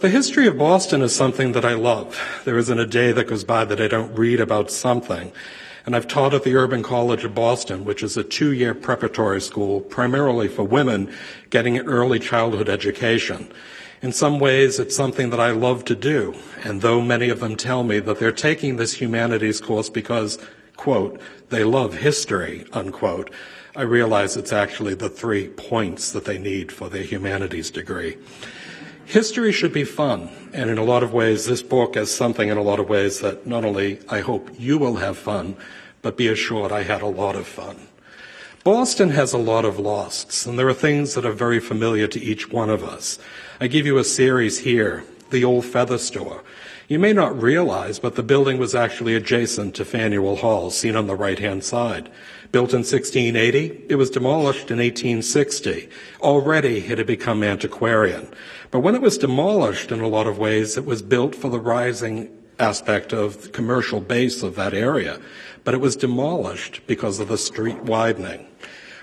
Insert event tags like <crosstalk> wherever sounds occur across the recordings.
The history of Boston is something that I love. There isn't a day that goes by that I don't read about something. And I've taught at the Urban College of Boston, which is a two year preparatory school primarily for women getting an early childhood education. In some ways, it's something that I love to do. And though many of them tell me that they're taking this humanities course because, quote, they love history, unquote, I realize it's actually the three points that they need for their humanities degree. History should be fun, and in a lot of ways, this book is something in a lot of ways that not only I hope you will have fun, but be assured I had a lot of fun. Boston has a lot of losts, and there are things that are very familiar to each one of us. I give you a series here, the old feather store. You may not realize, but the building was actually adjacent to Faneuil Hall, seen on the right hand side. Built in 1680, it was demolished in 1860. Already it had become antiquarian. But when it was demolished, in a lot of ways, it was built for the rising aspect of the commercial base of that area. But it was demolished because of the street widening.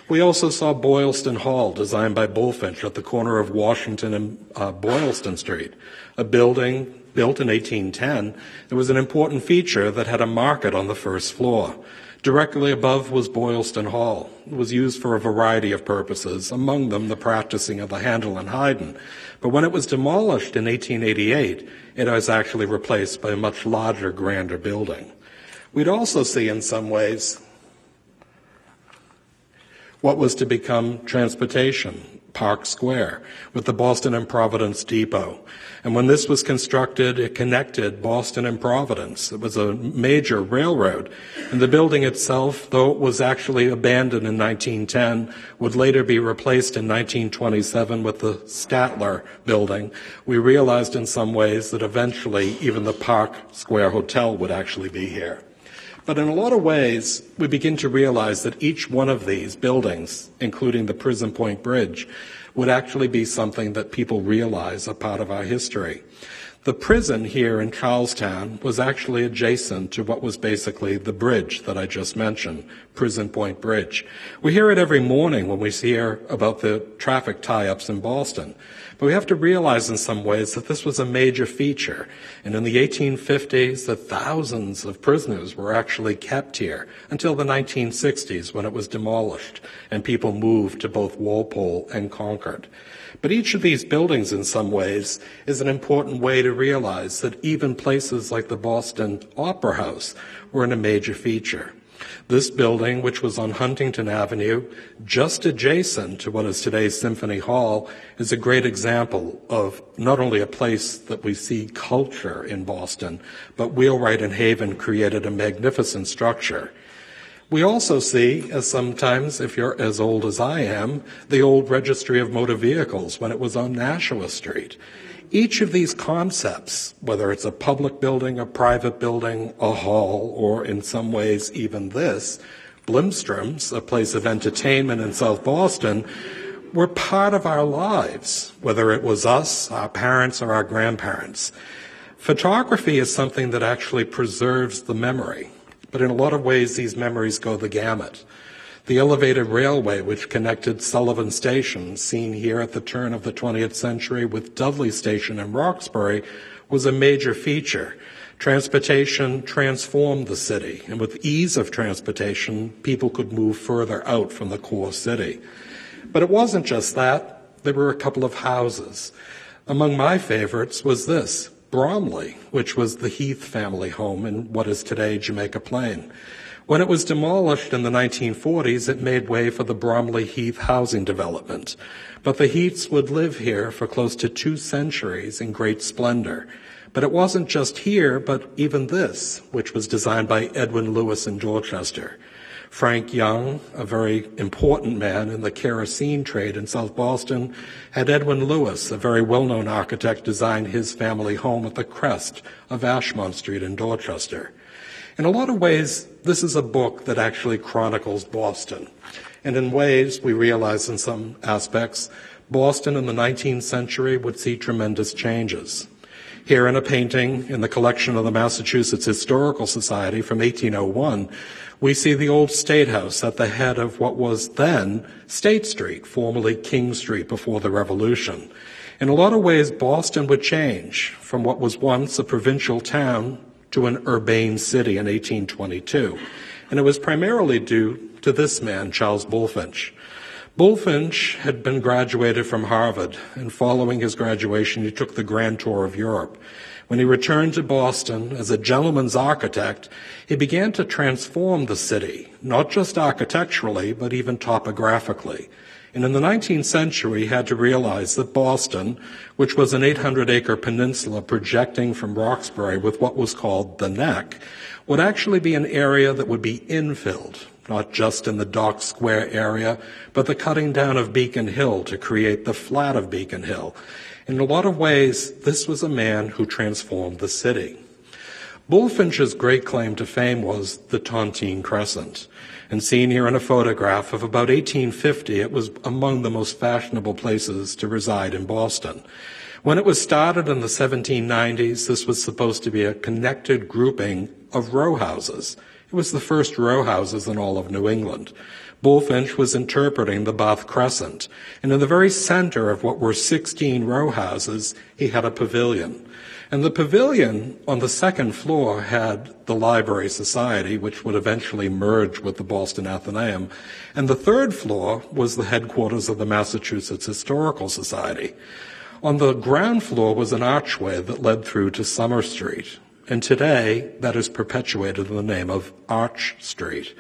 We also saw Boylston Hall, designed by Bulfinch at the corner of Washington and uh, Boylston Street, a building built in 1810. It was an important feature that had a market on the first floor. Directly above was Boylston Hall. It was used for a variety of purposes, among them the practicing of the Handel and Haydn. But when it was demolished in 1888, it was actually replaced by a much larger, grander building. We'd also see in some ways what was to become transportation, Park Square, with the Boston and Providence Depot. And when this was constructed, it connected Boston and Providence. It was a major railroad. And the building itself, though it was actually abandoned in 1910, would later be replaced in 1927 with the Statler building. We realized in some ways that eventually even the Park Square Hotel would actually be here. But in a lot of ways, we begin to realize that each one of these buildings, including the Prison Point Bridge, would actually be something that people realize a part of our history. The prison here in Charlestown was actually adjacent to what was basically the bridge that I just mentioned, Prison Point Bridge. We hear it every morning when we hear about the traffic tie-ups in Boston. But we have to realize in some ways that this was a major feature. And in the 1850s, the thousands of prisoners were actually kept here until the 1960s when it was demolished and people moved to both Walpole and Concord. But each of these buildings, in some ways, is an important way to realize that even places like the Boston Opera House were in a major feature. This building, which was on Huntington Avenue, just adjacent to what is today's Symphony Hall, is a great example of not only a place that we see culture in Boston, but Wheelwright and Haven created a magnificent structure. We also see, as sometimes, if you're as old as I am, the old registry of motor vehicles when it was on Nashua Street. Each of these concepts, whether it's a public building, a private building, a hall, or in some ways even this, Blinstrub's, a place of entertainment in South Boston, were part of our lives, whether it was us, our parents, or our grandparents. Photography is something that actually preserves the memory, but in a lot of ways, these memories go the gamut. The elevated railway, which connected Sullivan Station, seen here at the turn of the 20th century with Dudley Station in Roxbury, was a major feature. Transportation transformed the city, and with ease of transportation, people could move further out from the core city. But it wasn't just that. There were a couple of houses. Among my favorites was this, Bromley, which was the Heath family home in what is today Jamaica Plain. When it was demolished in the 1940s, it made way for the Bromley Heath housing development. But the Heaths would live here for close to two centuries in great splendor. But it wasn't just here, but even this, which was designed by Edwin Lewis in Dorchester. Frank Young, a very important man in the kerosene trade in South Boston, had Edwin Lewis, a very well-known architect, design his family home at the crest of Ashmont Street in Dorchester. In a lot of ways, this is a book that actually chronicles Boston. And in ways, we realize in some aspects, Boston in the 19th century would see tremendous changes. Here in a painting in the collection of the Massachusetts Historical Society from 1801, we see the old State House at the head of what was then State Street, formerly King Street before the Revolution. In a lot of ways, Boston would change from what was once a provincial town to an urbane city in 1822. And it was primarily due to this man, Charles Bulfinch. Bulfinch had been graduated from Harvard, and following his graduation, he took the grand tour of Europe. When he returned to Boston as a gentleman's architect, he began to transform the city, not just architecturally, but even topographically. And in the 19th century, had to realize that Boston, which was an 800 acre peninsula projecting from Roxbury with what was called the Neck, would actually be an area that would be infilled, not just in the Dock Square area, but the cutting down of Beacon Hill to create the flat of Beacon Hill. In a lot of ways, this was a man who transformed the city. Bulfinch's great claim to fame was the Tontine Crescent. And seen here in a photograph of about 1850, it was among the most fashionable places to reside in Boston. When it was started in the 1790s, this was supposed to be a connected grouping of row houses. It was the first row houses in all of New England. Bulfinch was interpreting the Bath Crescent, and in the very center of what were 16 row houses, he had a pavilion. And the pavilion on the second floor had the Library Society, which would eventually merge with the Boston Athenaeum. And the third floor was the headquarters of the Massachusetts Historical Society. On the ground floor was an archway that led through to Summer Street. And today, that is perpetuated in the name of Arch Street.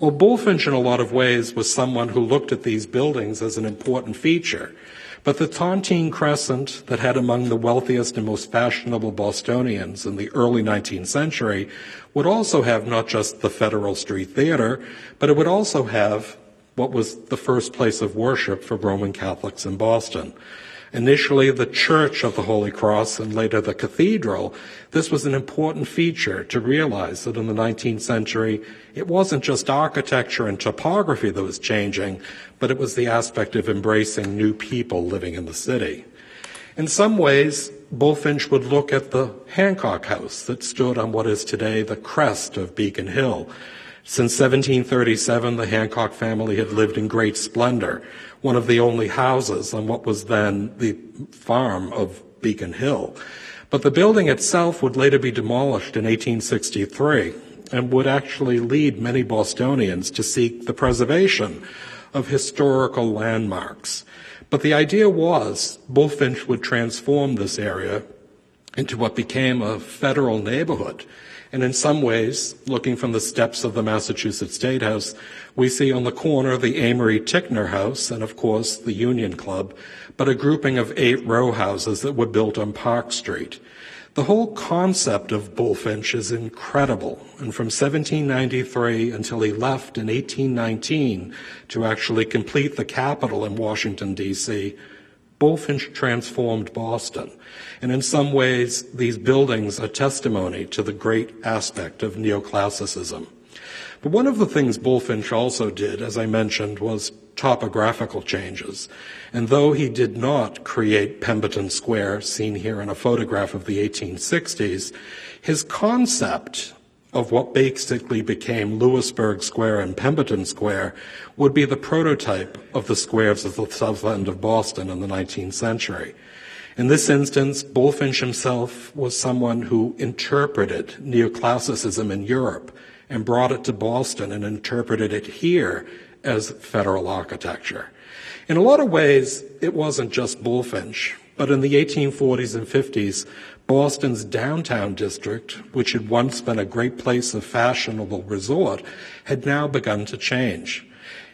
Well, Bulfinch, in a lot of ways, was someone who looked at these buildings as an important feature. But the Tontine Crescent, that had among the wealthiest and most fashionable Bostonians in the early 19th century, would also have not just the Federal Street Theater, but it would also have what was the first place of worship for Roman Catholics in Boston. Initially, the Church of the Holy Cross and later the Cathedral, this was an important feature to realize that in the 19th century, it wasn't just architecture and topography that was changing, but it was the aspect of embracing new people living in the city. In some ways, Bulfinch would look at the Hancock House that stood on what is today the crest of Beacon Hill. Since 1737, the Hancock family had lived in great splendor one of the only houses on what was then the farm of Beacon Hill. But the building itself would later be demolished in 1863 and would actually lead many Bostonians to seek the preservation of historical landmarks. But the idea was Bulfinch would transform this area into what became a federal neighborhood and in some ways, looking from the steps of the Massachusetts State House, we see on the corner the Amory Ticknor House and, of course, the Union Club, but a grouping of eight row houses that were built on Park Street. The whole concept of Bulfinch is incredible. And from 1793 until he left in 1819 to actually complete the Capitol in Washington, D.C., Bulfinch transformed Boston. And in some ways, these buildings are testimony to the great aspect of neoclassicism. But one of the things Bulfinch also did, as I mentioned, was topographical changes. And though he did not create Pemberton Square, seen here in a photograph of the 1860s, his concept of what basically became Louisburg Square and Pemberton Square would be the prototype of the squares of the south end of Boston in the 19th century. In this instance, Bulfinch himself was someone who interpreted neoclassicism in Europe and brought it to Boston and interpreted it here as federal architecture. In a lot of ways, it wasn't just Bulfinch, but in the 1840s and 50s, Boston's downtown district, which had once been a great place of fashionable resort, had now begun to change.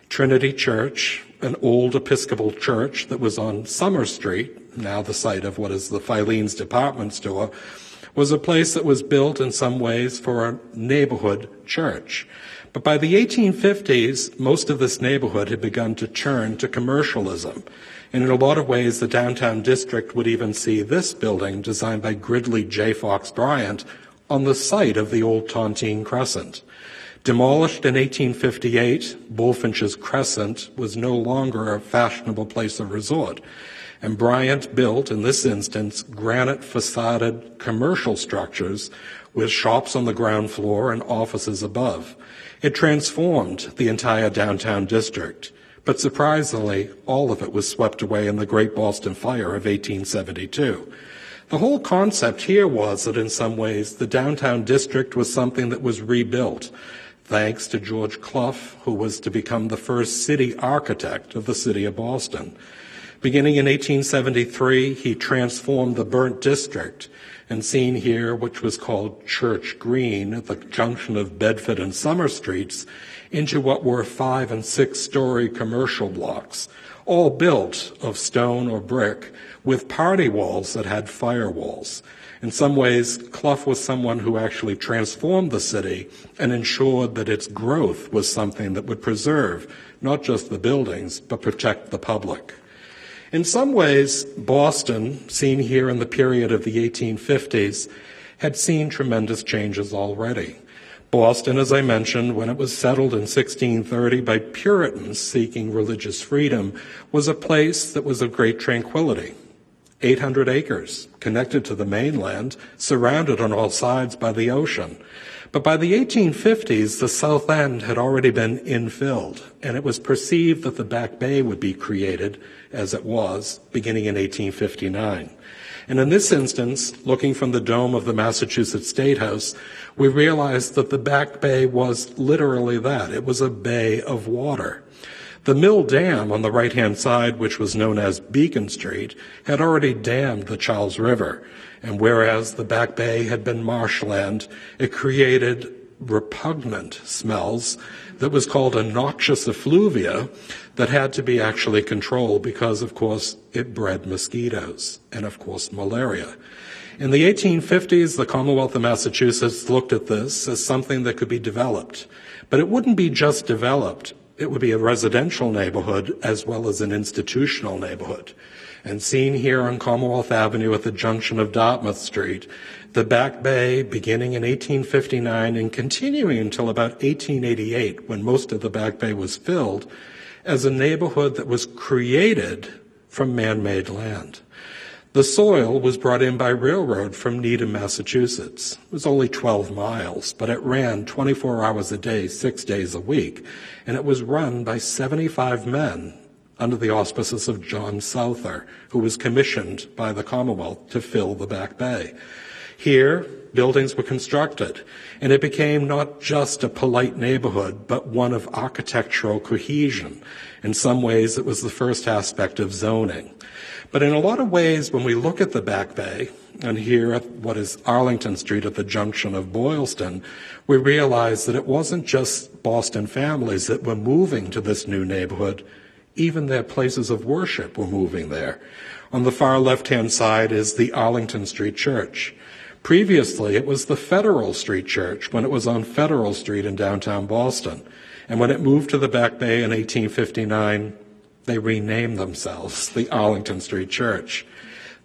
Trinity Church, an old Episcopal church that was on Summer Street, now the site of what is the Filene's department store, was a place that was built in some ways for a neighborhood church. But by the 1850s, most of this neighborhood had begun to turn to commercialism. And in a lot of ways, the downtown district would even see this building, designed by Gridley J. Fox Bryant, on the site of the old Tontine Crescent. Demolished in 1858, Bulfinch's Crescent was no longer a fashionable place of resort. And Bryant built, in this instance, granite facaded commercial structures with shops on the ground floor and offices above. It transformed the entire downtown district. But surprisingly, all of it was swept away in the Great Boston Fire of 1872. The whole concept here was that in some ways the downtown district was something that was rebuilt, thanks to George Clough, who was to become the first city architect of the city of Boston. Beginning in 1873, he transformed the burnt district and seen here, which was called Church Green at the junction of Bedford and Summer Streets, into what were five and six story commercial blocks, all built of stone or brick with party walls that had firewalls. In some ways, Clough was someone who actually transformed the city and ensured that its growth was something that would preserve not just the buildings, but protect the public. In some ways, Boston, seen here in the period of the 1850s, had seen tremendous changes already. Boston, as I mentioned, when it was settled in 1630 by Puritans seeking religious freedom, was a place that was of great tranquility. 800 acres, connected to the mainland, surrounded on all sides by the ocean. But by the 1850s, the South End had already been infilled, and it was perceived that the Back Bay would be created, as it was, beginning in 1859. And in this instance, looking from the dome of the Massachusetts State House, we realized that the Back Bay was literally that. It was a bay of water. The mill dam on the right hand side, which was known as Beacon Street, had already dammed the Charles River. And whereas the Back Bay had been marshland, it created repugnant smells that was called a noxious effluvia that had to be actually controlled because, of course, it bred mosquitoes and, of course, malaria. In the 1850s, the Commonwealth of Massachusetts looked at this as something that could be developed. But it wouldn't be just developed, it would be a residential neighborhood as well as an institutional neighborhood. And seen here on Commonwealth Avenue at the junction of Dartmouth Street, the Back Bay beginning in 1859 and continuing until about 1888 when most of the Back Bay was filled as a neighborhood that was created from man-made land. The soil was brought in by railroad from Needham, Massachusetts. It was only 12 miles, but it ran 24 hours a day, six days a week, and it was run by 75 men under the auspices of John Souther, who was commissioned by the Commonwealth to fill the Back Bay. Here, buildings were constructed, and it became not just a polite neighborhood, but one of architectural cohesion. In some ways, it was the first aspect of zoning. But in a lot of ways, when we look at the Back Bay, and here at what is Arlington Street at the junction of Boylston, we realize that it wasn't just Boston families that were moving to this new neighborhood, even their places of worship were moving there. On the far left hand side is the Arlington Street Church. Previously, it was the Federal Street Church when it was on Federal Street in downtown Boston. And when it moved to the Back Bay in 1859, they renamed themselves the Arlington Street Church.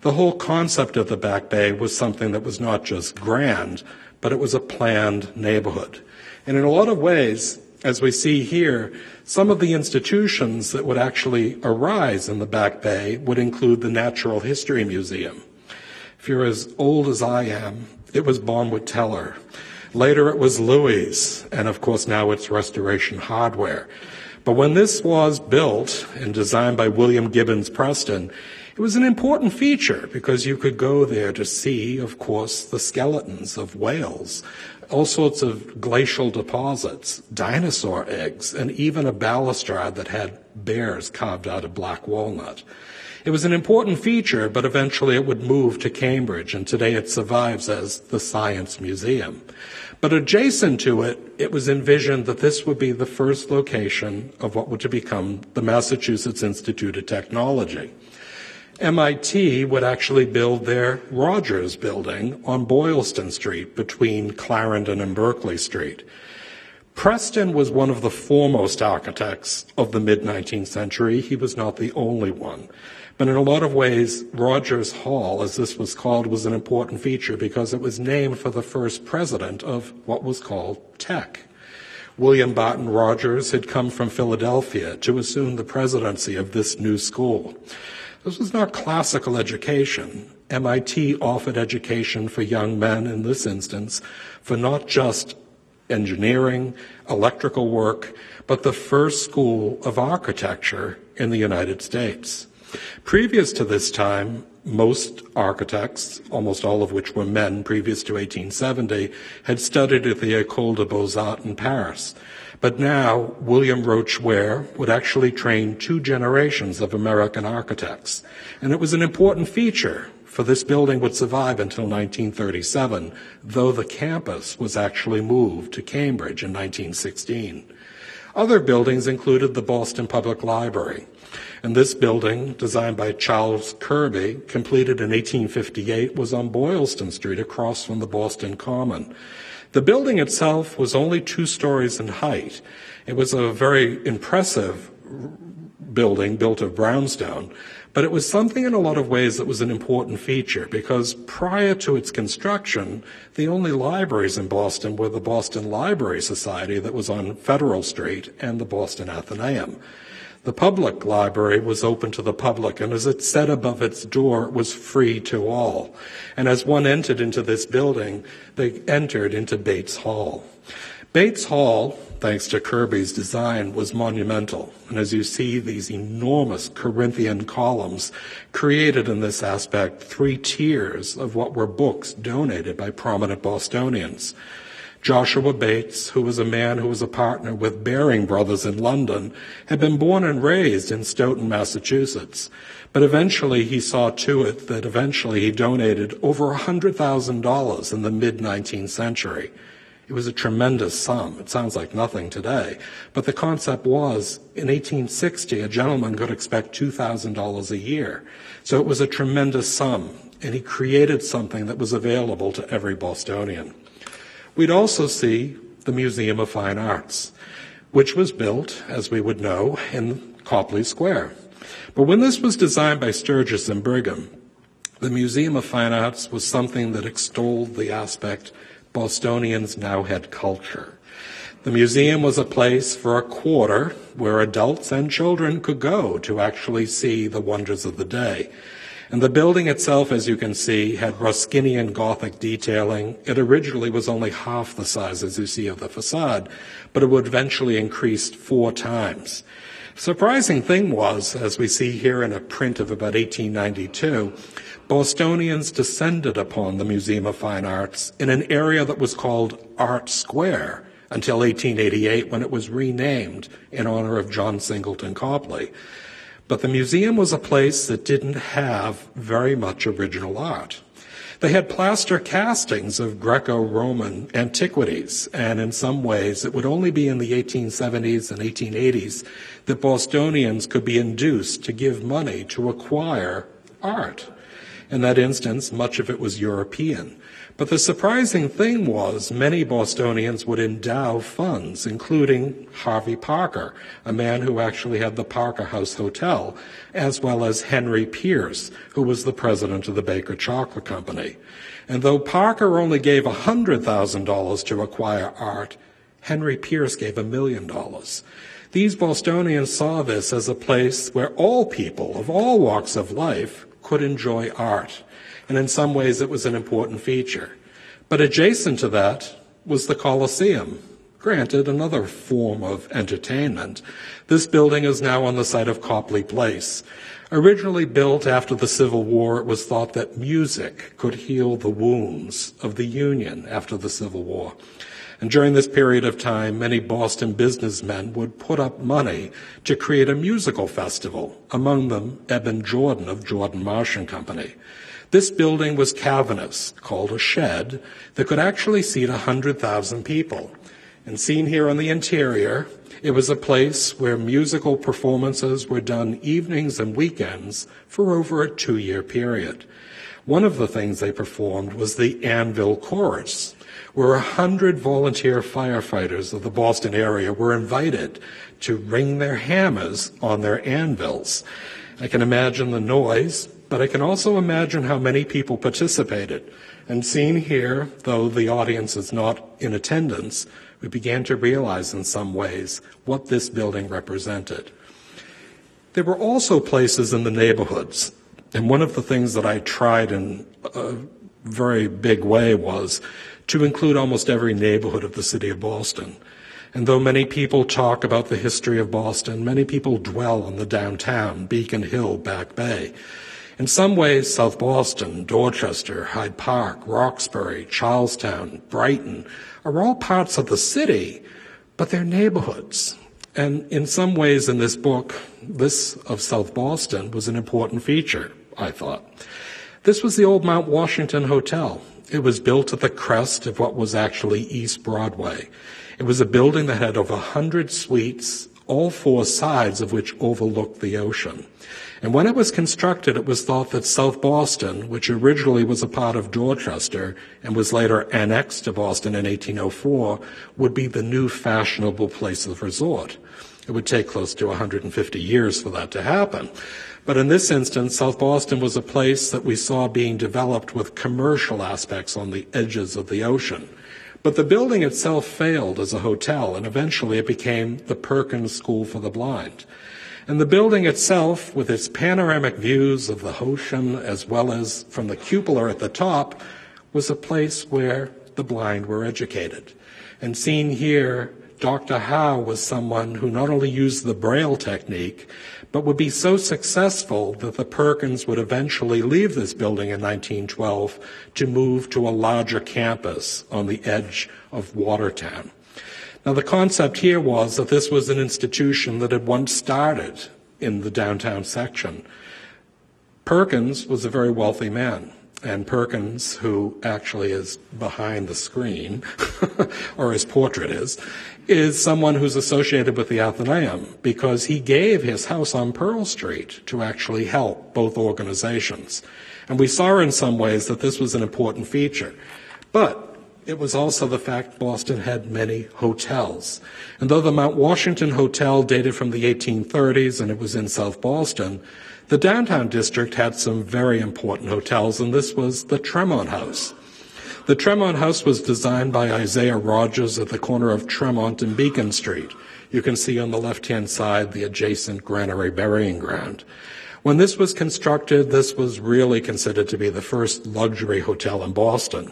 The whole concept of the Back Bay was something that was not just grand, but it was a planned neighborhood. And in a lot of ways, as we see here, some of the institutions that would actually arise in the Back Bay would include the Natural History Museum. If you're as old as I am, it was Bonwit Teller. Later it was Louis, and of course now it's Restoration Hardware. But when this was built and designed by William Gibbons Preston, it was an important feature because you could go there to see, of course, the skeletons of whales, all sorts of glacial deposits, dinosaur eggs, and even a balustrade that had bears carved out of black walnut. It was an important feature, but eventually it would move to Cambridge, and today it survives as the Science Museum. But adjacent to it, it was envisioned that this would be the first location of what would to become the Massachusetts Institute of Technology. MIT would actually build their Rogers building on Boylston Street between Clarendon and Berkeley Street. Preston was one of the foremost architects of the mid 19th century. He was not the only one. But in a lot of ways, Rogers Hall, as this was called, was an important feature because it was named for the first president of what was called Tech. William Barton Rogers had come from Philadelphia to assume the presidency of this new school. This was not classical education. MIT offered education for young men in this instance for not just engineering, electrical work, but the first school of architecture in the United States. Previous to this time, most architects, almost all of which were men previous to 1870, had studied at the École des Beaux-Arts in Paris. But now, William Roach Ware would actually train two generations of American architects. And it was an important feature, for this building would survive until 1937, though the campus was actually moved to Cambridge in 1916. Other buildings included the Boston Public Library, and this building, designed by Charles Kirby, completed in 1858, was on Boylston Street across from the Boston Common. The building itself was only two stories in height. It was a very impressive building built of brownstone, but it was something in a lot of ways that was an important feature because prior to its construction, the only libraries in Boston were the Boston Library Society that was on Federal Street and the Boston Athenaeum. The public library was open to the public, and as it said above its door, it was free to all. And as one entered into this building, they entered into Bates Hall. Bates Hall, thanks to Kirby's design, was monumental. And as you see, these enormous Corinthian columns created in this aspect three tiers of what were books donated by prominent Bostonians. Joshua Bates, who was a man who was a partner with Baring Brothers in London, had been born and raised in Stoughton, Massachusetts. But eventually he saw to it that eventually he donated over $100,000 in the mid 19th century. It was a tremendous sum. It sounds like nothing today. But the concept was in 1860, a gentleman could expect $2,000 a year. So it was a tremendous sum. And he created something that was available to every Bostonian. We'd also see the Museum of Fine Arts, which was built, as we would know, in Copley Square. But when this was designed by Sturgis and Brigham, the Museum of Fine Arts was something that extolled the aspect Bostonians now had culture. The museum was a place for a quarter where adults and children could go to actually see the wonders of the day. And the building itself, as you can see, had Ruskinian Gothic detailing. It originally was only half the size, as you see, of the facade, but it would eventually increase four times. Surprising thing was, as we see here in a print of about 1892, Bostonians descended upon the Museum of Fine Arts in an area that was called Art Square until 1888 when it was renamed in honor of John Singleton Copley. But the museum was a place that didn't have very much original art. They had plaster castings of Greco Roman antiquities, and in some ways it would only be in the 1870s and 1880s that Bostonians could be induced to give money to acquire art. In that instance, much of it was European. But the surprising thing was many Bostonians would endow funds, including Harvey Parker, a man who actually had the Parker House Hotel, as well as Henry Pierce, who was the president of the Baker Chocolate Company. And though Parker only gave $100,000 to acquire art, Henry Pierce gave a million dollars. These Bostonians saw this as a place where all people of all walks of life could enjoy art and in some ways it was an important feature. But adjacent to that was the Coliseum, granted another form of entertainment. This building is now on the site of Copley Place. Originally built after the Civil War, it was thought that music could heal the wounds of the Union after the Civil War. And during this period of time, many Boston businessmen would put up money to create a musical festival, among them Eben Jordan of Jordan Marsh and Company. This building was cavernous, called a shed, that could actually seat 100,000 people. And seen here on the interior, it was a place where musical performances were done evenings and weekends for over a two year period. One of the things they performed was the Anvil Chorus, where a hundred volunteer firefighters of the Boston area were invited to ring their hammers on their anvils. I can imagine the noise, but I can also imagine how many people participated. And seen here, though the audience is not in attendance, we began to realize in some ways what this building represented. There were also places in the neighborhoods, and one of the things that I tried in a very big way was to include almost every neighborhood of the city of Boston. And though many people talk about the history of Boston, many people dwell on the downtown, Beacon Hill, Back Bay. In some ways, South Boston, Dorchester, Hyde Park, Roxbury, Charlestown, Brighton are all parts of the city, but they're neighborhoods. And in some ways, in this book, this of South Boston was an important feature, I thought. This was the old Mount Washington Hotel. It was built at the crest of what was actually East Broadway. It was a building that had over 100 suites, all four sides of which overlooked the ocean. And when it was constructed, it was thought that South Boston, which originally was a part of Dorchester and was later annexed to Boston in 1804, would be the new fashionable place of resort. It would take close to 150 years for that to happen. But in this instance, South Boston was a place that we saw being developed with commercial aspects on the edges of the ocean. But the building itself failed as a hotel, and eventually it became the Perkins School for the Blind. And the building itself, with its panoramic views of the ocean as well as from the cupola at the top, was a place where the blind were educated. And seen here, Dr. Howe was someone who not only used the Braille technique, but would be so successful that the Perkins would eventually leave this building in 1912 to move to a larger campus on the edge of Watertown. Now, the concept here was that this was an institution that had once started in the downtown section. Perkins was a very wealthy man. And Perkins, who actually is behind the screen, <laughs> or his portrait is, is someone who's associated with the Athenaeum because he gave his house on Pearl Street to actually help both organizations. And we saw in some ways that this was an important feature. But it was also the fact Boston had many hotels. And though the Mount Washington Hotel dated from the 1830s and it was in South Boston, the downtown district had some very important hotels, and this was the Tremont House. The Tremont House was designed by Isaiah Rogers at the corner of Tremont and Beacon Street. You can see on the left hand side the adjacent granary burying ground. When this was constructed, this was really considered to be the first luxury hotel in Boston.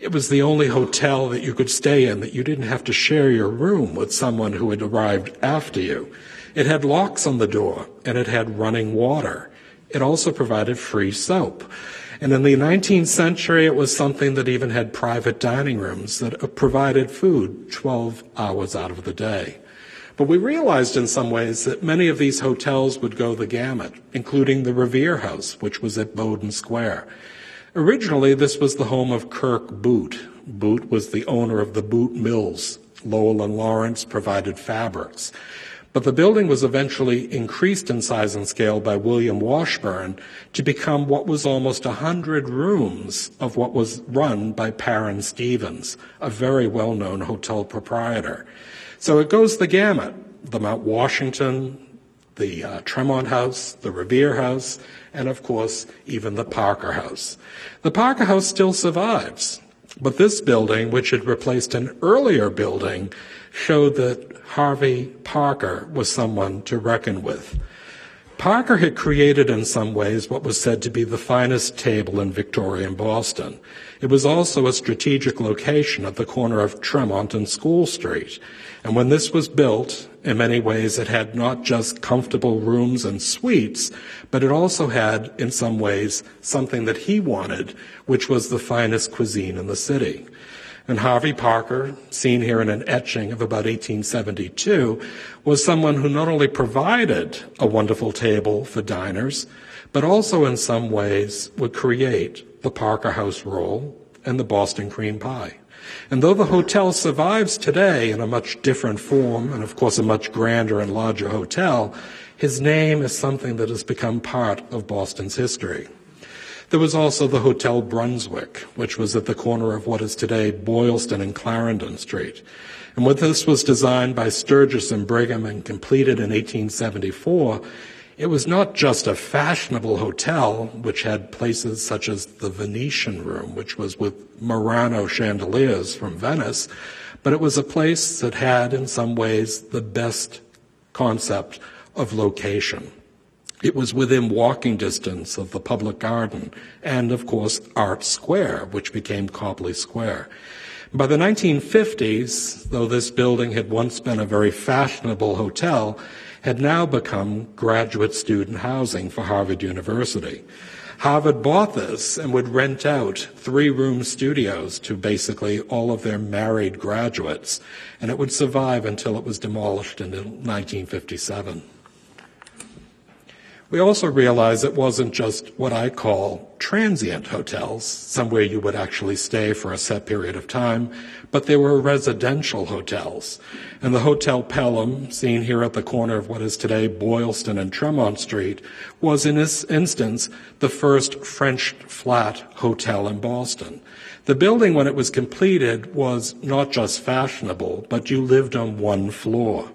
It was the only hotel that you could stay in that you didn't have to share your room with someone who had arrived after you. It had locks on the door and it had running water. It also provided free soap. And in the 19th century, it was something that even had private dining rooms that provided food 12 hours out of the day. But we realized in some ways that many of these hotels would go the gamut, including the Revere House, which was at Bowdoin Square. Originally, this was the home of Kirk Boott. Boott was the owner of the Boott Mills. Lowell and Lawrence provided fabrics. But the building was eventually increased in size and scale by William Washburn to become what was almost a hundred rooms of what was run by Paran Stevens, a very well-known hotel proprietor. So it goes the gamut. The Mount Washington, the uh, Tremont House, the Revere House, and of course, even the Parker House. The Parker House still survives, but this building, which had replaced an earlier building, showed that Harvey Parker was someone to reckon with. Parker had created in some ways what was said to be the finest table in Victorian Boston. It was also a strategic location at the corner of Tremont and School Street. And when this was built, in many ways it had not just comfortable rooms and suites, but it also had, in some ways, something that he wanted, which was the finest cuisine in the city. And Harvey Parker, seen here in an etching of about 1872, was someone who not only provided a wonderful table for diners, but also in some ways would create the Parker House roll and the Boston cream pie. And though the hotel survives today in a much different form, and of course a much grander and larger hotel, his name is something that has become part of Boston's history. There was also the Hotel Brunswick, which was at the corner of what is today Boylston and Clarendon Street. And when this was designed by Sturgis and Brigham and completed in 1874, it was not just a fashionable hotel, which had places such as the Venetian Room, which was with Murano chandeliers from Venice, but it was a place that had, in some ways, the best concept of location. It was within walking distance of the public garden and, of course, Art Square, which became Copley Square. By the 1950s, though this building had once been a very fashionable hotel, had now become graduate student housing for Harvard University. Harvard bought this and would rent out three room studios to basically all of their married graduates, and it would survive until it was demolished in 1957. We also realized it wasn't just what I call transient hotels, somewhere you would actually stay for a set period of time, but they were residential hotels. And the Hotel Pelham, seen here at the corner of what is today Boylston and Tremont Street, was in this instance the first French flat hotel in Boston. The building, when it was completed, was not just fashionable, but you lived on one floor.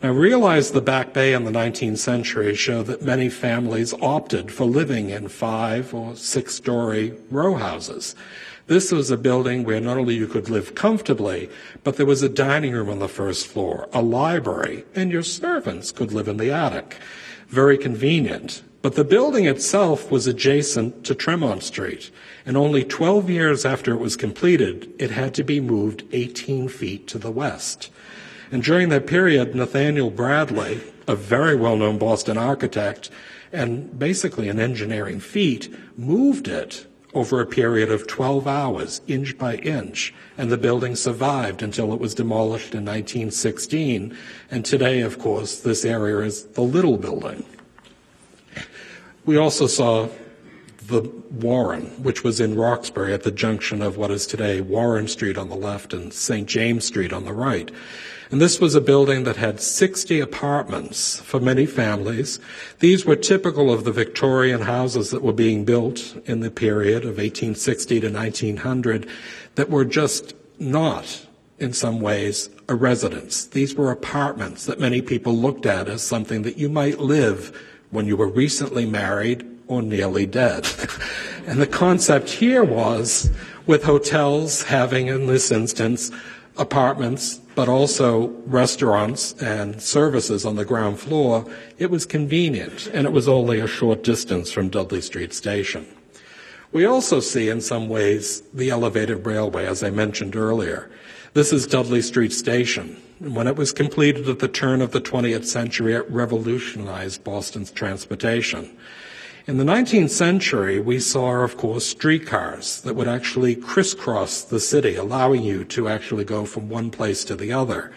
Now realize the Back Bay in the 19th century show that many families opted for living in five or six story row houses. This was a building where not only you could live comfortably, but there was a dining room on the first floor, a library, and your servants could live in the attic. Very convenient. But the building itself was adjacent to Tremont Street, and only 12 years after it was completed, it had to be moved 18 feet to the west. And during that period, Nathaniel Bradley, a very well known Boston architect and basically an engineering feat, moved it over a period of 12 hours, inch by inch, and the building survived until it was demolished in 1916. And today, of course, this area is the Little Building. We also saw the Warren, which was in Roxbury at the junction of what is today Warren Street on the left and St. James Street on the right. And this was a building that had 60 apartments for many families. These were typical of the Victorian houses that were being built in the period of 1860 to 1900 that were just not, in some ways, a residence. These were apartments that many people looked at as something that you might live when you were recently married or nearly dead. <laughs> and the concept here was with hotels having, in this instance, apartments, but also restaurants and services on the ground floor, it was convenient and it was only a short distance from Dudley Street Station. We also see in some ways the elevated railway, as I mentioned earlier. This is Dudley Street Station. When it was completed at the turn of the 20th century, it revolutionized Boston's transportation. In the 19th century, we saw, of course, streetcars that would actually crisscross the city, allowing you to actually go from one place to the other.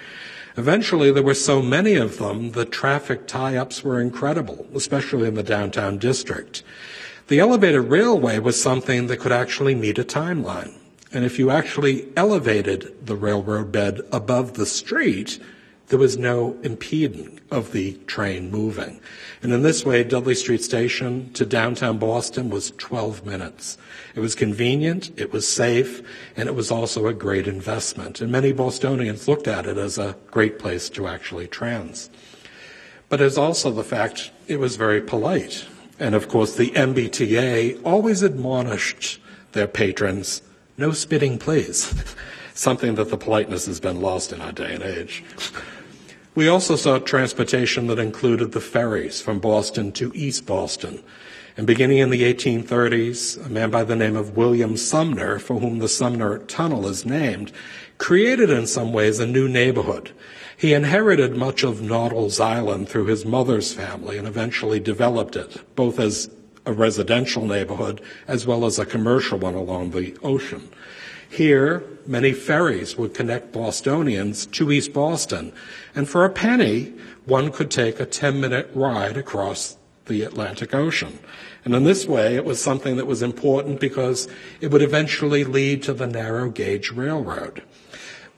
Eventually, there were so many of them, the traffic tie ups were incredible, especially in the downtown district. The elevated railway was something that could actually meet a timeline. And if you actually elevated the railroad bed above the street, there was no impeding of the train moving. And in this way, Dudley Street Station to downtown Boston was 12 minutes. It was convenient, it was safe, and it was also a great investment. And many Bostonians looked at it as a great place to actually trans. But it's also the fact it was very polite. And of course, the MBTA always admonished their patrons no spitting, please. <laughs> Something that the politeness has been lost in our day and age. We also saw transportation that included the ferries from Boston to East Boston. And beginning in the 1830s, a man by the name of William Sumner, for whom the Sumner Tunnel is named, created in some ways a new neighborhood. He inherited much of Noddle's Island through his mother's family and eventually developed it, both as a residential neighborhood as well as a commercial one along the ocean. Here, many ferries would connect Bostonians to East Boston, and for a penny, one could take a 10 minute ride across the Atlantic Ocean. And in this way, it was something that was important because it would eventually lead to the narrow gauge railroad.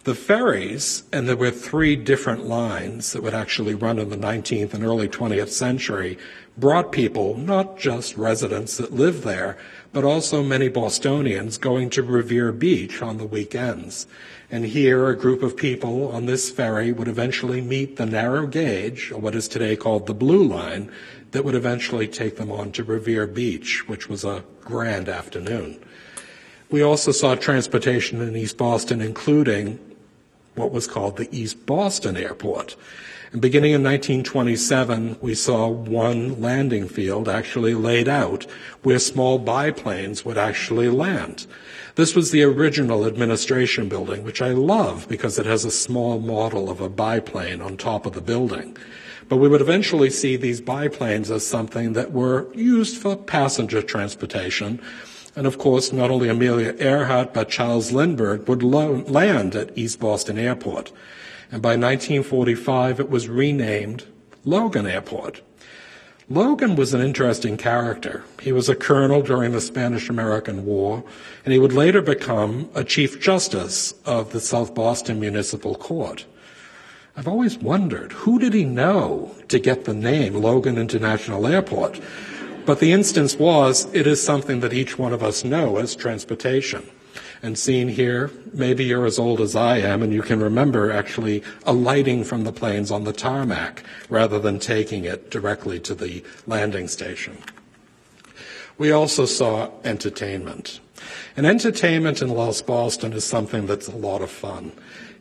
The ferries, and there were three different lines that would actually run in the 19th and early 20th century, brought people, not just residents that lived there, but also many Bostonians going to Revere Beach on the weekends. And here, a group of people on this ferry would eventually meet the narrow gauge, or what is today called the Blue Line, that would eventually take them on to Revere Beach, which was a grand afternoon. We also saw transportation in East Boston, including what was called the East Boston Airport. And beginning in 1927, we saw one landing field actually laid out where small biplanes would actually land. This was the original administration building, which I love because it has a small model of a biplane on top of the building. But we would eventually see these biplanes as something that were used for passenger transportation. And of course, not only Amelia Earhart, but Charles Lindbergh would lo- land at East Boston Airport. And by 1945, it was renamed Logan Airport. Logan was an interesting character. He was a colonel during the Spanish American War, and he would later become a Chief Justice of the South Boston Municipal Court. I've always wondered who did he know to get the name Logan International Airport? But the instance was, it is something that each one of us know as transportation. And seen here, maybe you're as old as I am and you can remember actually alighting from the planes on the tarmac rather than taking it directly to the landing station. We also saw entertainment. And entertainment in Lost Boston is something that's a lot of fun.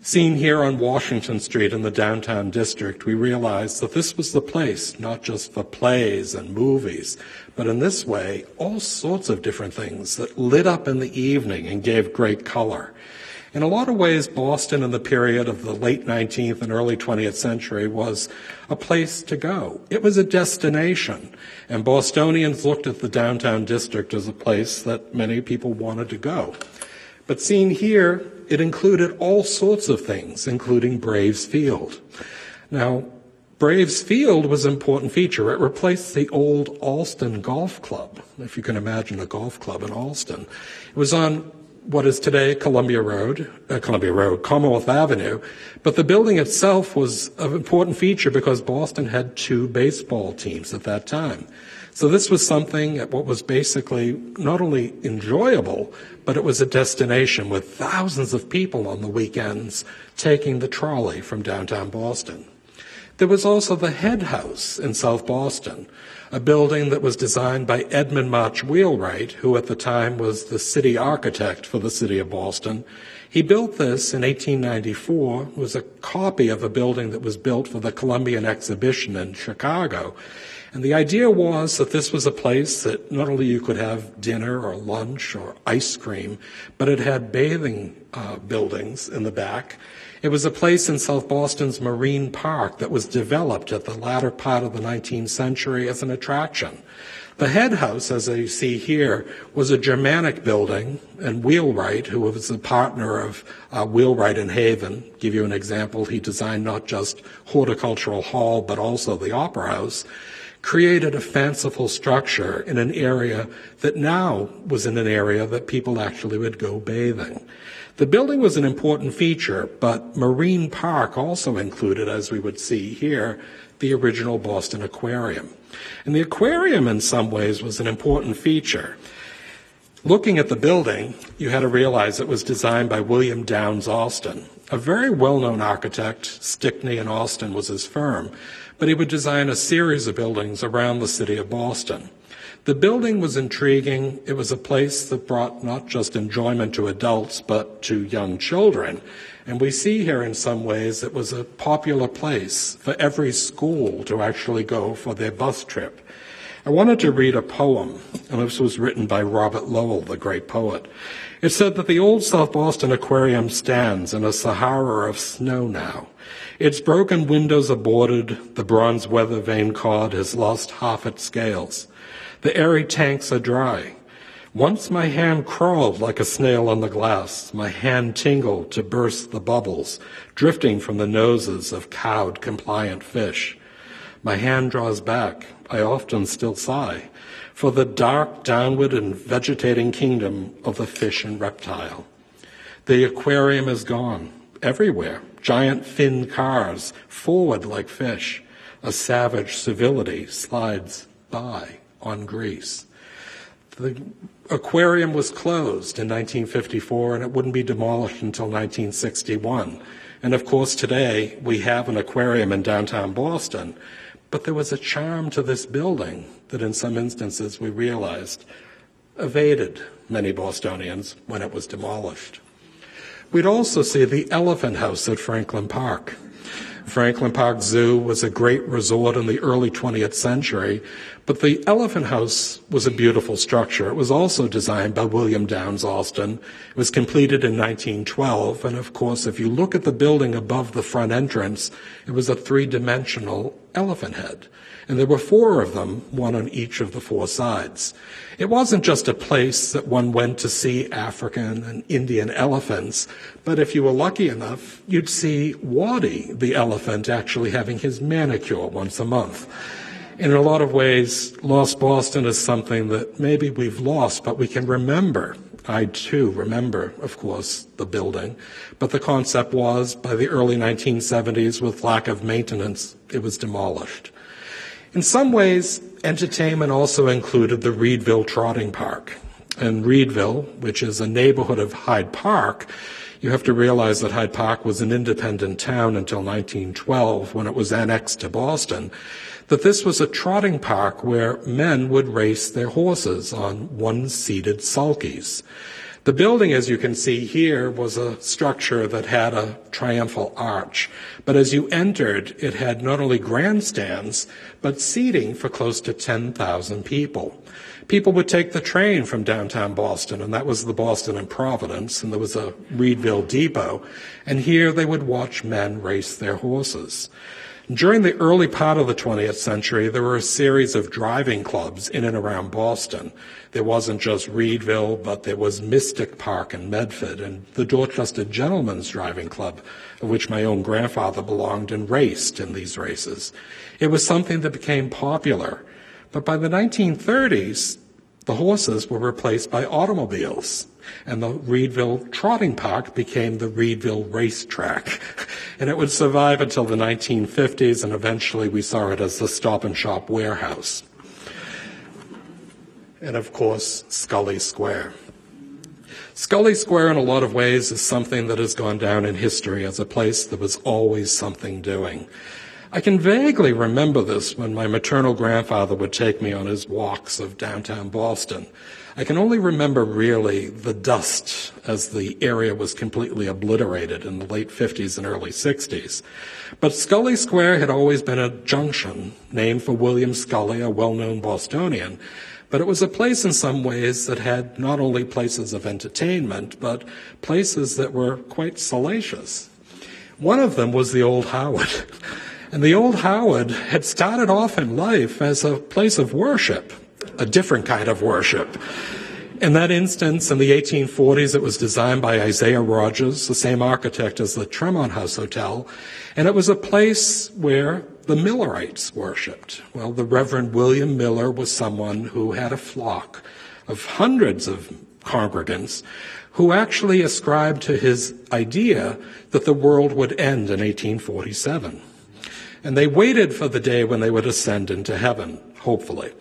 Seen here on Washington Street in the downtown district, we realized that this was the place, not just for plays and movies, but in this way, all sorts of different things that lit up in the evening and gave great color. In a lot of ways, Boston in the period of the late 19th and early 20th century was a place to go. It was a destination, and Bostonians looked at the downtown district as a place that many people wanted to go. But seen here, it included all sorts of things, including Braves Field. Now, Braves Field was an important feature. It replaced the old Allston Golf Club, if you can imagine a golf club in Allston. It was on what is today Columbia Road, uh, Columbia Road, Commonwealth Avenue, but the building itself was an important feature because Boston had two baseball teams at that time. So this was something what was basically not only enjoyable, but it was a destination with thousands of people on the weekends taking the trolley from downtown Boston. There was also the Head House in South Boston, a building that was designed by Edmund March Wheelwright, who at the time was the city architect for the city of Boston. He built this in 1894, it was a copy of a building that was built for the Columbian Exhibition in Chicago. And the idea was that this was a place that not only you could have dinner or lunch or ice cream, but it had bathing uh, buildings in the back. It was a place in South Boston's Marine Park that was developed at the latter part of the 19th century as an attraction. The head house, as you see here, was a Germanic building, and Wheelwright, who was a partner of uh, Wheelwright and Haven, give you an example, he designed not just Horticultural Hall, but also the Opera House created a fanciful structure in an area that now was in an area that people actually would go bathing. The building was an important feature, but Marine Park also included, as we would see here, the original Boston Aquarium. And the aquarium, in some ways, was an important feature. Looking at the building, you had to realize it was designed by William Downes Austin, a very well known architect. Stickney and Austin was his firm but he would design a series of buildings around the city of Boston. The building was intriguing. It was a place that brought not just enjoyment to adults, but to young children. And we see here in some ways it was a popular place for every school to actually go for their bus trip. I wanted to read a poem, and this was written by Robert Lowell, the great poet. It said that the old South Boston Aquarium stands in a Sahara of snow now. Its broken windows are boarded, the bronze weather vane cod has lost half its scales. The airy tanks are dry. Once my hand crawled like a snail on the glass, my hand tingled to burst the bubbles, drifting from the noses of cowed, compliant fish. My hand draws back, I often still sigh, for the dark, downward, and vegetating kingdom of the fish and reptile. The aquarium is gone, everywhere giant fin cars, forward like fish. A savage civility slides by on grease. The aquarium was closed in 1954 and it wouldn't be demolished until 1961. And of course, today we have an aquarium in downtown Boston, but there was a charm to this building that in some instances we realized evaded many Bostonians when it was demolished. We'd also see the Elephant House at Franklin Park. Franklin Park Zoo was a great resort in the early 20th century, but the Elephant House was a beautiful structure. It was also designed by William Downes Austin. It was completed in 1912, and of course, if you look at the building above the front entrance, it was a three-dimensional elephant head. And there were four of them, one on each of the four sides. It wasn't just a place that one went to see African and Indian elephants, but if you were lucky enough, you'd see Waddy, the elephant, actually having his manicure once a month. In a lot of ways, Lost Boston is something that maybe we've lost, but we can remember. I too remember, of course, the building, but the concept was by the early 1970s, with lack of maintenance, it was demolished. In some ways, entertainment also included the Readville Trotting Park. In Readville, which is a neighborhood of Hyde Park, you have to realize that Hyde Park was an independent town until 1912 when it was annexed to Boston, that this was a trotting park where men would race their horses on one-seated sulkies. The building, as you can see here, was a structure that had a triumphal arch. But as you entered, it had not only grandstands, but seating for close to 10,000 people. People would take the train from downtown Boston, and that was the Boston and Providence, and there was a Readville depot. And here they would watch men race their horses. During the early part of the 20th century, there were a series of driving clubs in and around Boston. There wasn't just Readville, but there was Mystic Park in Medford and the Dorchester Gentlemen's Driving Club, of which my own grandfather belonged and raced in these races. It was something that became popular. But by the 1930s, the horses were replaced by automobiles, and the Readville Trotting Park became the Readville Racetrack. <laughs> And it would survive until the 1950s, and eventually we saw it as the Stop and Shop warehouse. And of course, Scollay Square. Scollay Square, in a lot of ways, is something that has gone down in history as a place that was always something doing. I can vaguely remember this when my maternal grandfather would take me on his walks of downtown Boston. I can only remember really the dust as the area was completely obliterated in the late 50s and early 60s. But Scollay Square had always been a junction named for William Scollay, a well-known Bostonian. But it was a place in some ways that had not only places of entertainment, but places that were quite salacious. One of them was the Old Howard. <laughs> And the old Howard had started off in life as a place of worship, a different kind of worship. In that instance, in the 1840s, it was designed by Isaiah Rogers, the same architect as the Tremont House Hotel, and it was a place where the Millerites worshiped. Well, the Reverend William Miller was someone who had a flock of hundreds of congregants who actually ascribed to his idea that the world would end in 1847. And they waited for the day when they would ascend into heaven, hopefully.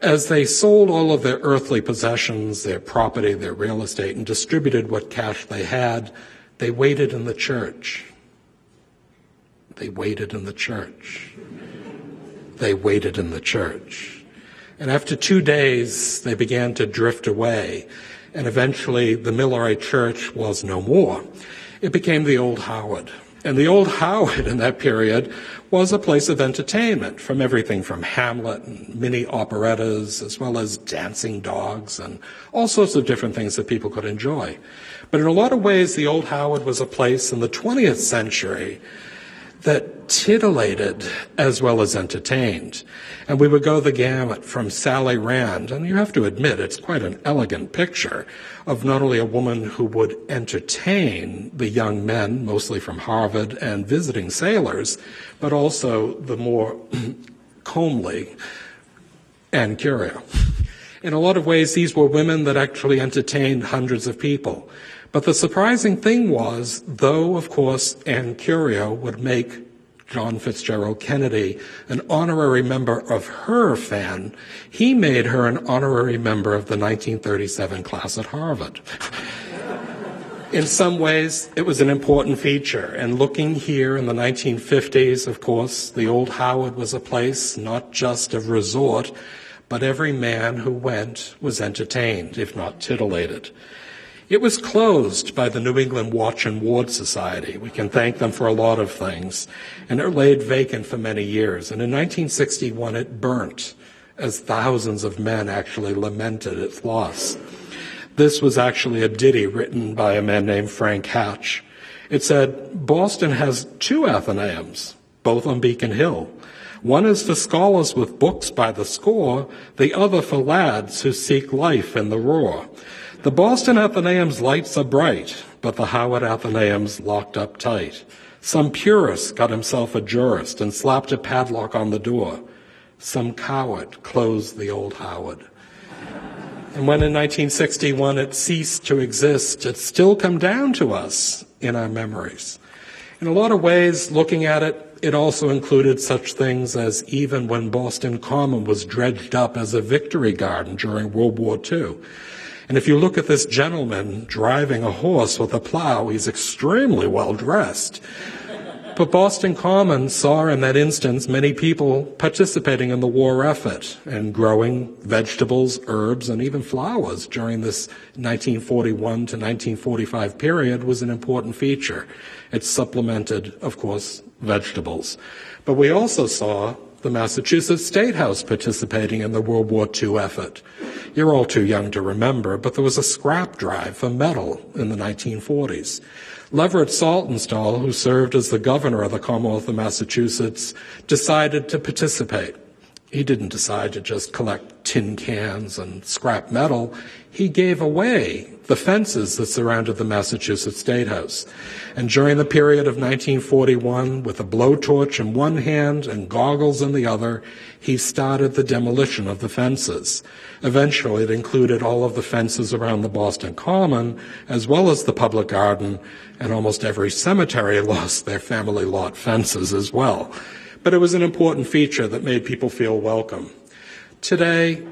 As they sold all of their earthly possessions, their property, their real estate, and distributed what cash they had, they waited in the church. They waited in the church. They waited in the church. And after two days, they began to drift away. And eventually, the Millerite church was no more. It became the Old Howard. And the Old Howard in that period was a place of entertainment from everything from Hamlet and mini operettas, as well as dancing dogs and all sorts of different things that people could enjoy. But in a lot of ways, the Old Howard was a place in the 20th century that titillated as well as entertained. And we would go the gamut from Sally Rand, and you have to admit it's quite an elegant picture of not only a woman who would entertain the young men, mostly from Harvard and visiting sailors, but also the more <clears throat> comely Ann Corio. In a lot of ways, these were women that actually entertained hundreds of people. But the surprising thing was, though, of course, Ann Corio would make John Fitzgerald Kennedy an honorary member of her fan, he made her an honorary member of the 1937 class at Harvard. <laughs> in some ways, it was an important feature. And looking here in the 1950s, of course, the old Howard was a place not just of resort, but every man who went was entertained, if not titillated. It was closed by the New England Watch and Ward Society. We can thank them for a lot of things. And it laid vacant for many years. And in 1961, it burnt as thousands of men actually lamented its loss. This was actually a ditty written by a man named Frank Hatch. It said, Boston has two Athenaeums, both on Beacon Hill. One is for scholars with books by the score, the other for lads who seek life in the roar. The Boston Athenaeum's lights are bright, but the Howard Athenaeum's locked up tight. Some purist got himself a jurist and slapped a padlock on the door. Some coward closed the old Howard. And when in 1961 it ceased to exist, it's still come down to us in our memories. In a lot of ways, looking at it, it also included such things as even when Boston Common was dredged up as a victory garden during World War II. And if you look at this gentleman driving a horse with a plow, he's extremely well dressed. But Boston Common saw in that instance many people participating in the war effort and growing vegetables, herbs, and even flowers during this 1941 to 1945 period was an important feature. It supplemented, of course, vegetables. But we also saw the Massachusetts State House participating in the World War II effort. You're all too young to remember, but there was a scrap drive for metal in the 1940s. Leverett Saltonstall, who served as the governor of the Commonwealth of Massachusetts, decided to participate. He didn't decide to just collect tin cans and scrap metal. He gave away the fences that surrounded the Massachusetts State House. And during the period of 1941, with a blowtorch in one hand and goggles in the other, he started the demolition of the fences. Eventually, it included all of the fences around the Boston Common, as well as the public garden, and almost every cemetery <laughs> lost their family lot fences as well. But it was an important feature that made people feel welcome. Today,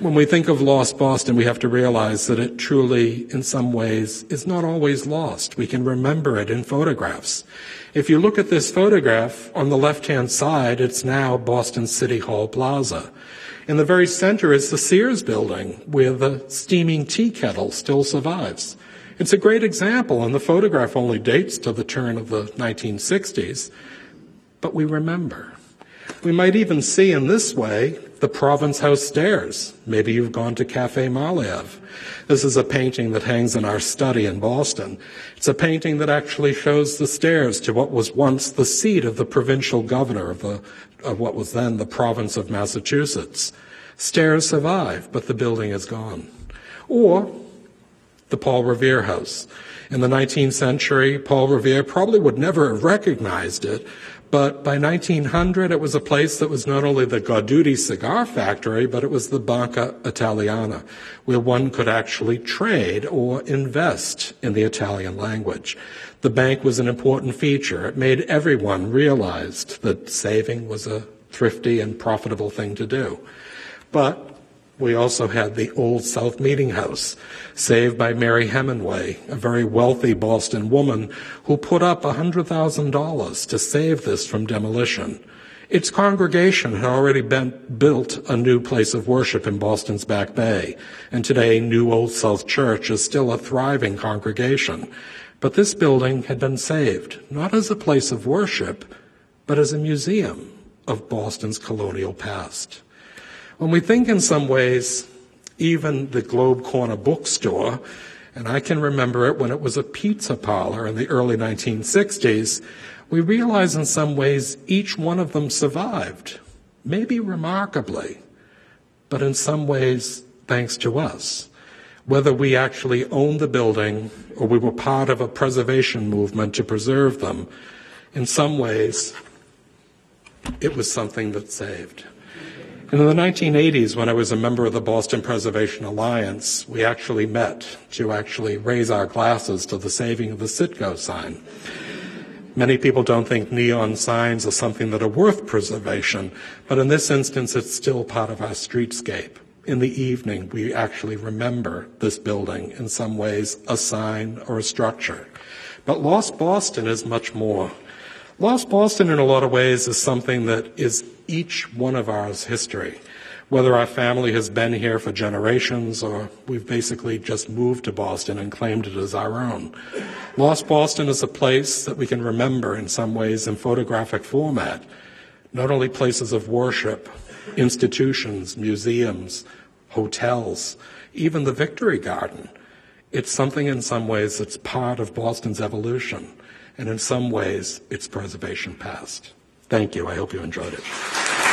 when we think of lost Boston, we have to realize that it truly, in some ways, is not always lost. We can remember it in photographs. If you look at this photograph on the left hand side, it's now Boston City Hall Plaza. In the very center is the Sears building, where the steaming tea kettle still survives. It's a great example, and the photograph only dates to the turn of the 1960s, but we remember. We might even see in this way the Province House stairs. Maybe you've gone to Cafe Marliave. This is a painting that hangs in our study in Boston. It's a painting that actually shows the stairs to what was once the seat of the provincial governor of, the, of what was then the province of Massachusetts. Stairs survive, but the building is gone. Or the Paul Revere House. In the 19th century, Paul Revere probably would never have recognized it, but by 1900, it was a place that was not only the Guarducci cigar factory, but it was the Banca Italiana, where one could actually trade or invest in the Italian language. The bank was an important feature. It made everyone realize that saving was a thrifty and profitable thing to do. But we also had the Old South Meeting House, saved by Mary Hemenway, a very wealthy Boston woman who put up $100,000 to save this from demolition. Its congregation had already been, built a new place of worship in Boston's Back Bay, and today New Old South Church is still a thriving congregation. But this building had been saved, not as a place of worship, but as a museum of Boston's colonial past. When we think in some ways, even the Globe Corner bookstore, and I can remember it when it was a pizza parlor in the early 1960s, we realize in some ways each one of them survived, maybe remarkably, but in some ways thanks to us. Whether we actually owned the building or we were part of a preservation movement to preserve them, in some ways, it was something that saved. In the 1980s, when I was a member of the Boston Preservation Alliance, we actually met to actually raise our glasses to the saving of the Citgo sign. Many people don't think neon signs are something that are worth preservation, but in this instance, it's still part of our streetscape. In the evening, we actually remember this building in some ways, a sign or a structure. But Lost Boston is much more. Lost Boston, in a lot of ways, is something that is each one of ours history. Whether our family has been here for generations or we've basically just moved to Boston and claimed it as our own. Lost Boston is a place that we can remember in some ways in photographic format. Not only places of worship, institutions, museums, hotels, even the Victory Garden. It's something in some ways that's part of Boston's evolution, and in some ways, its preservation past. Thank you. I hope you enjoyed it.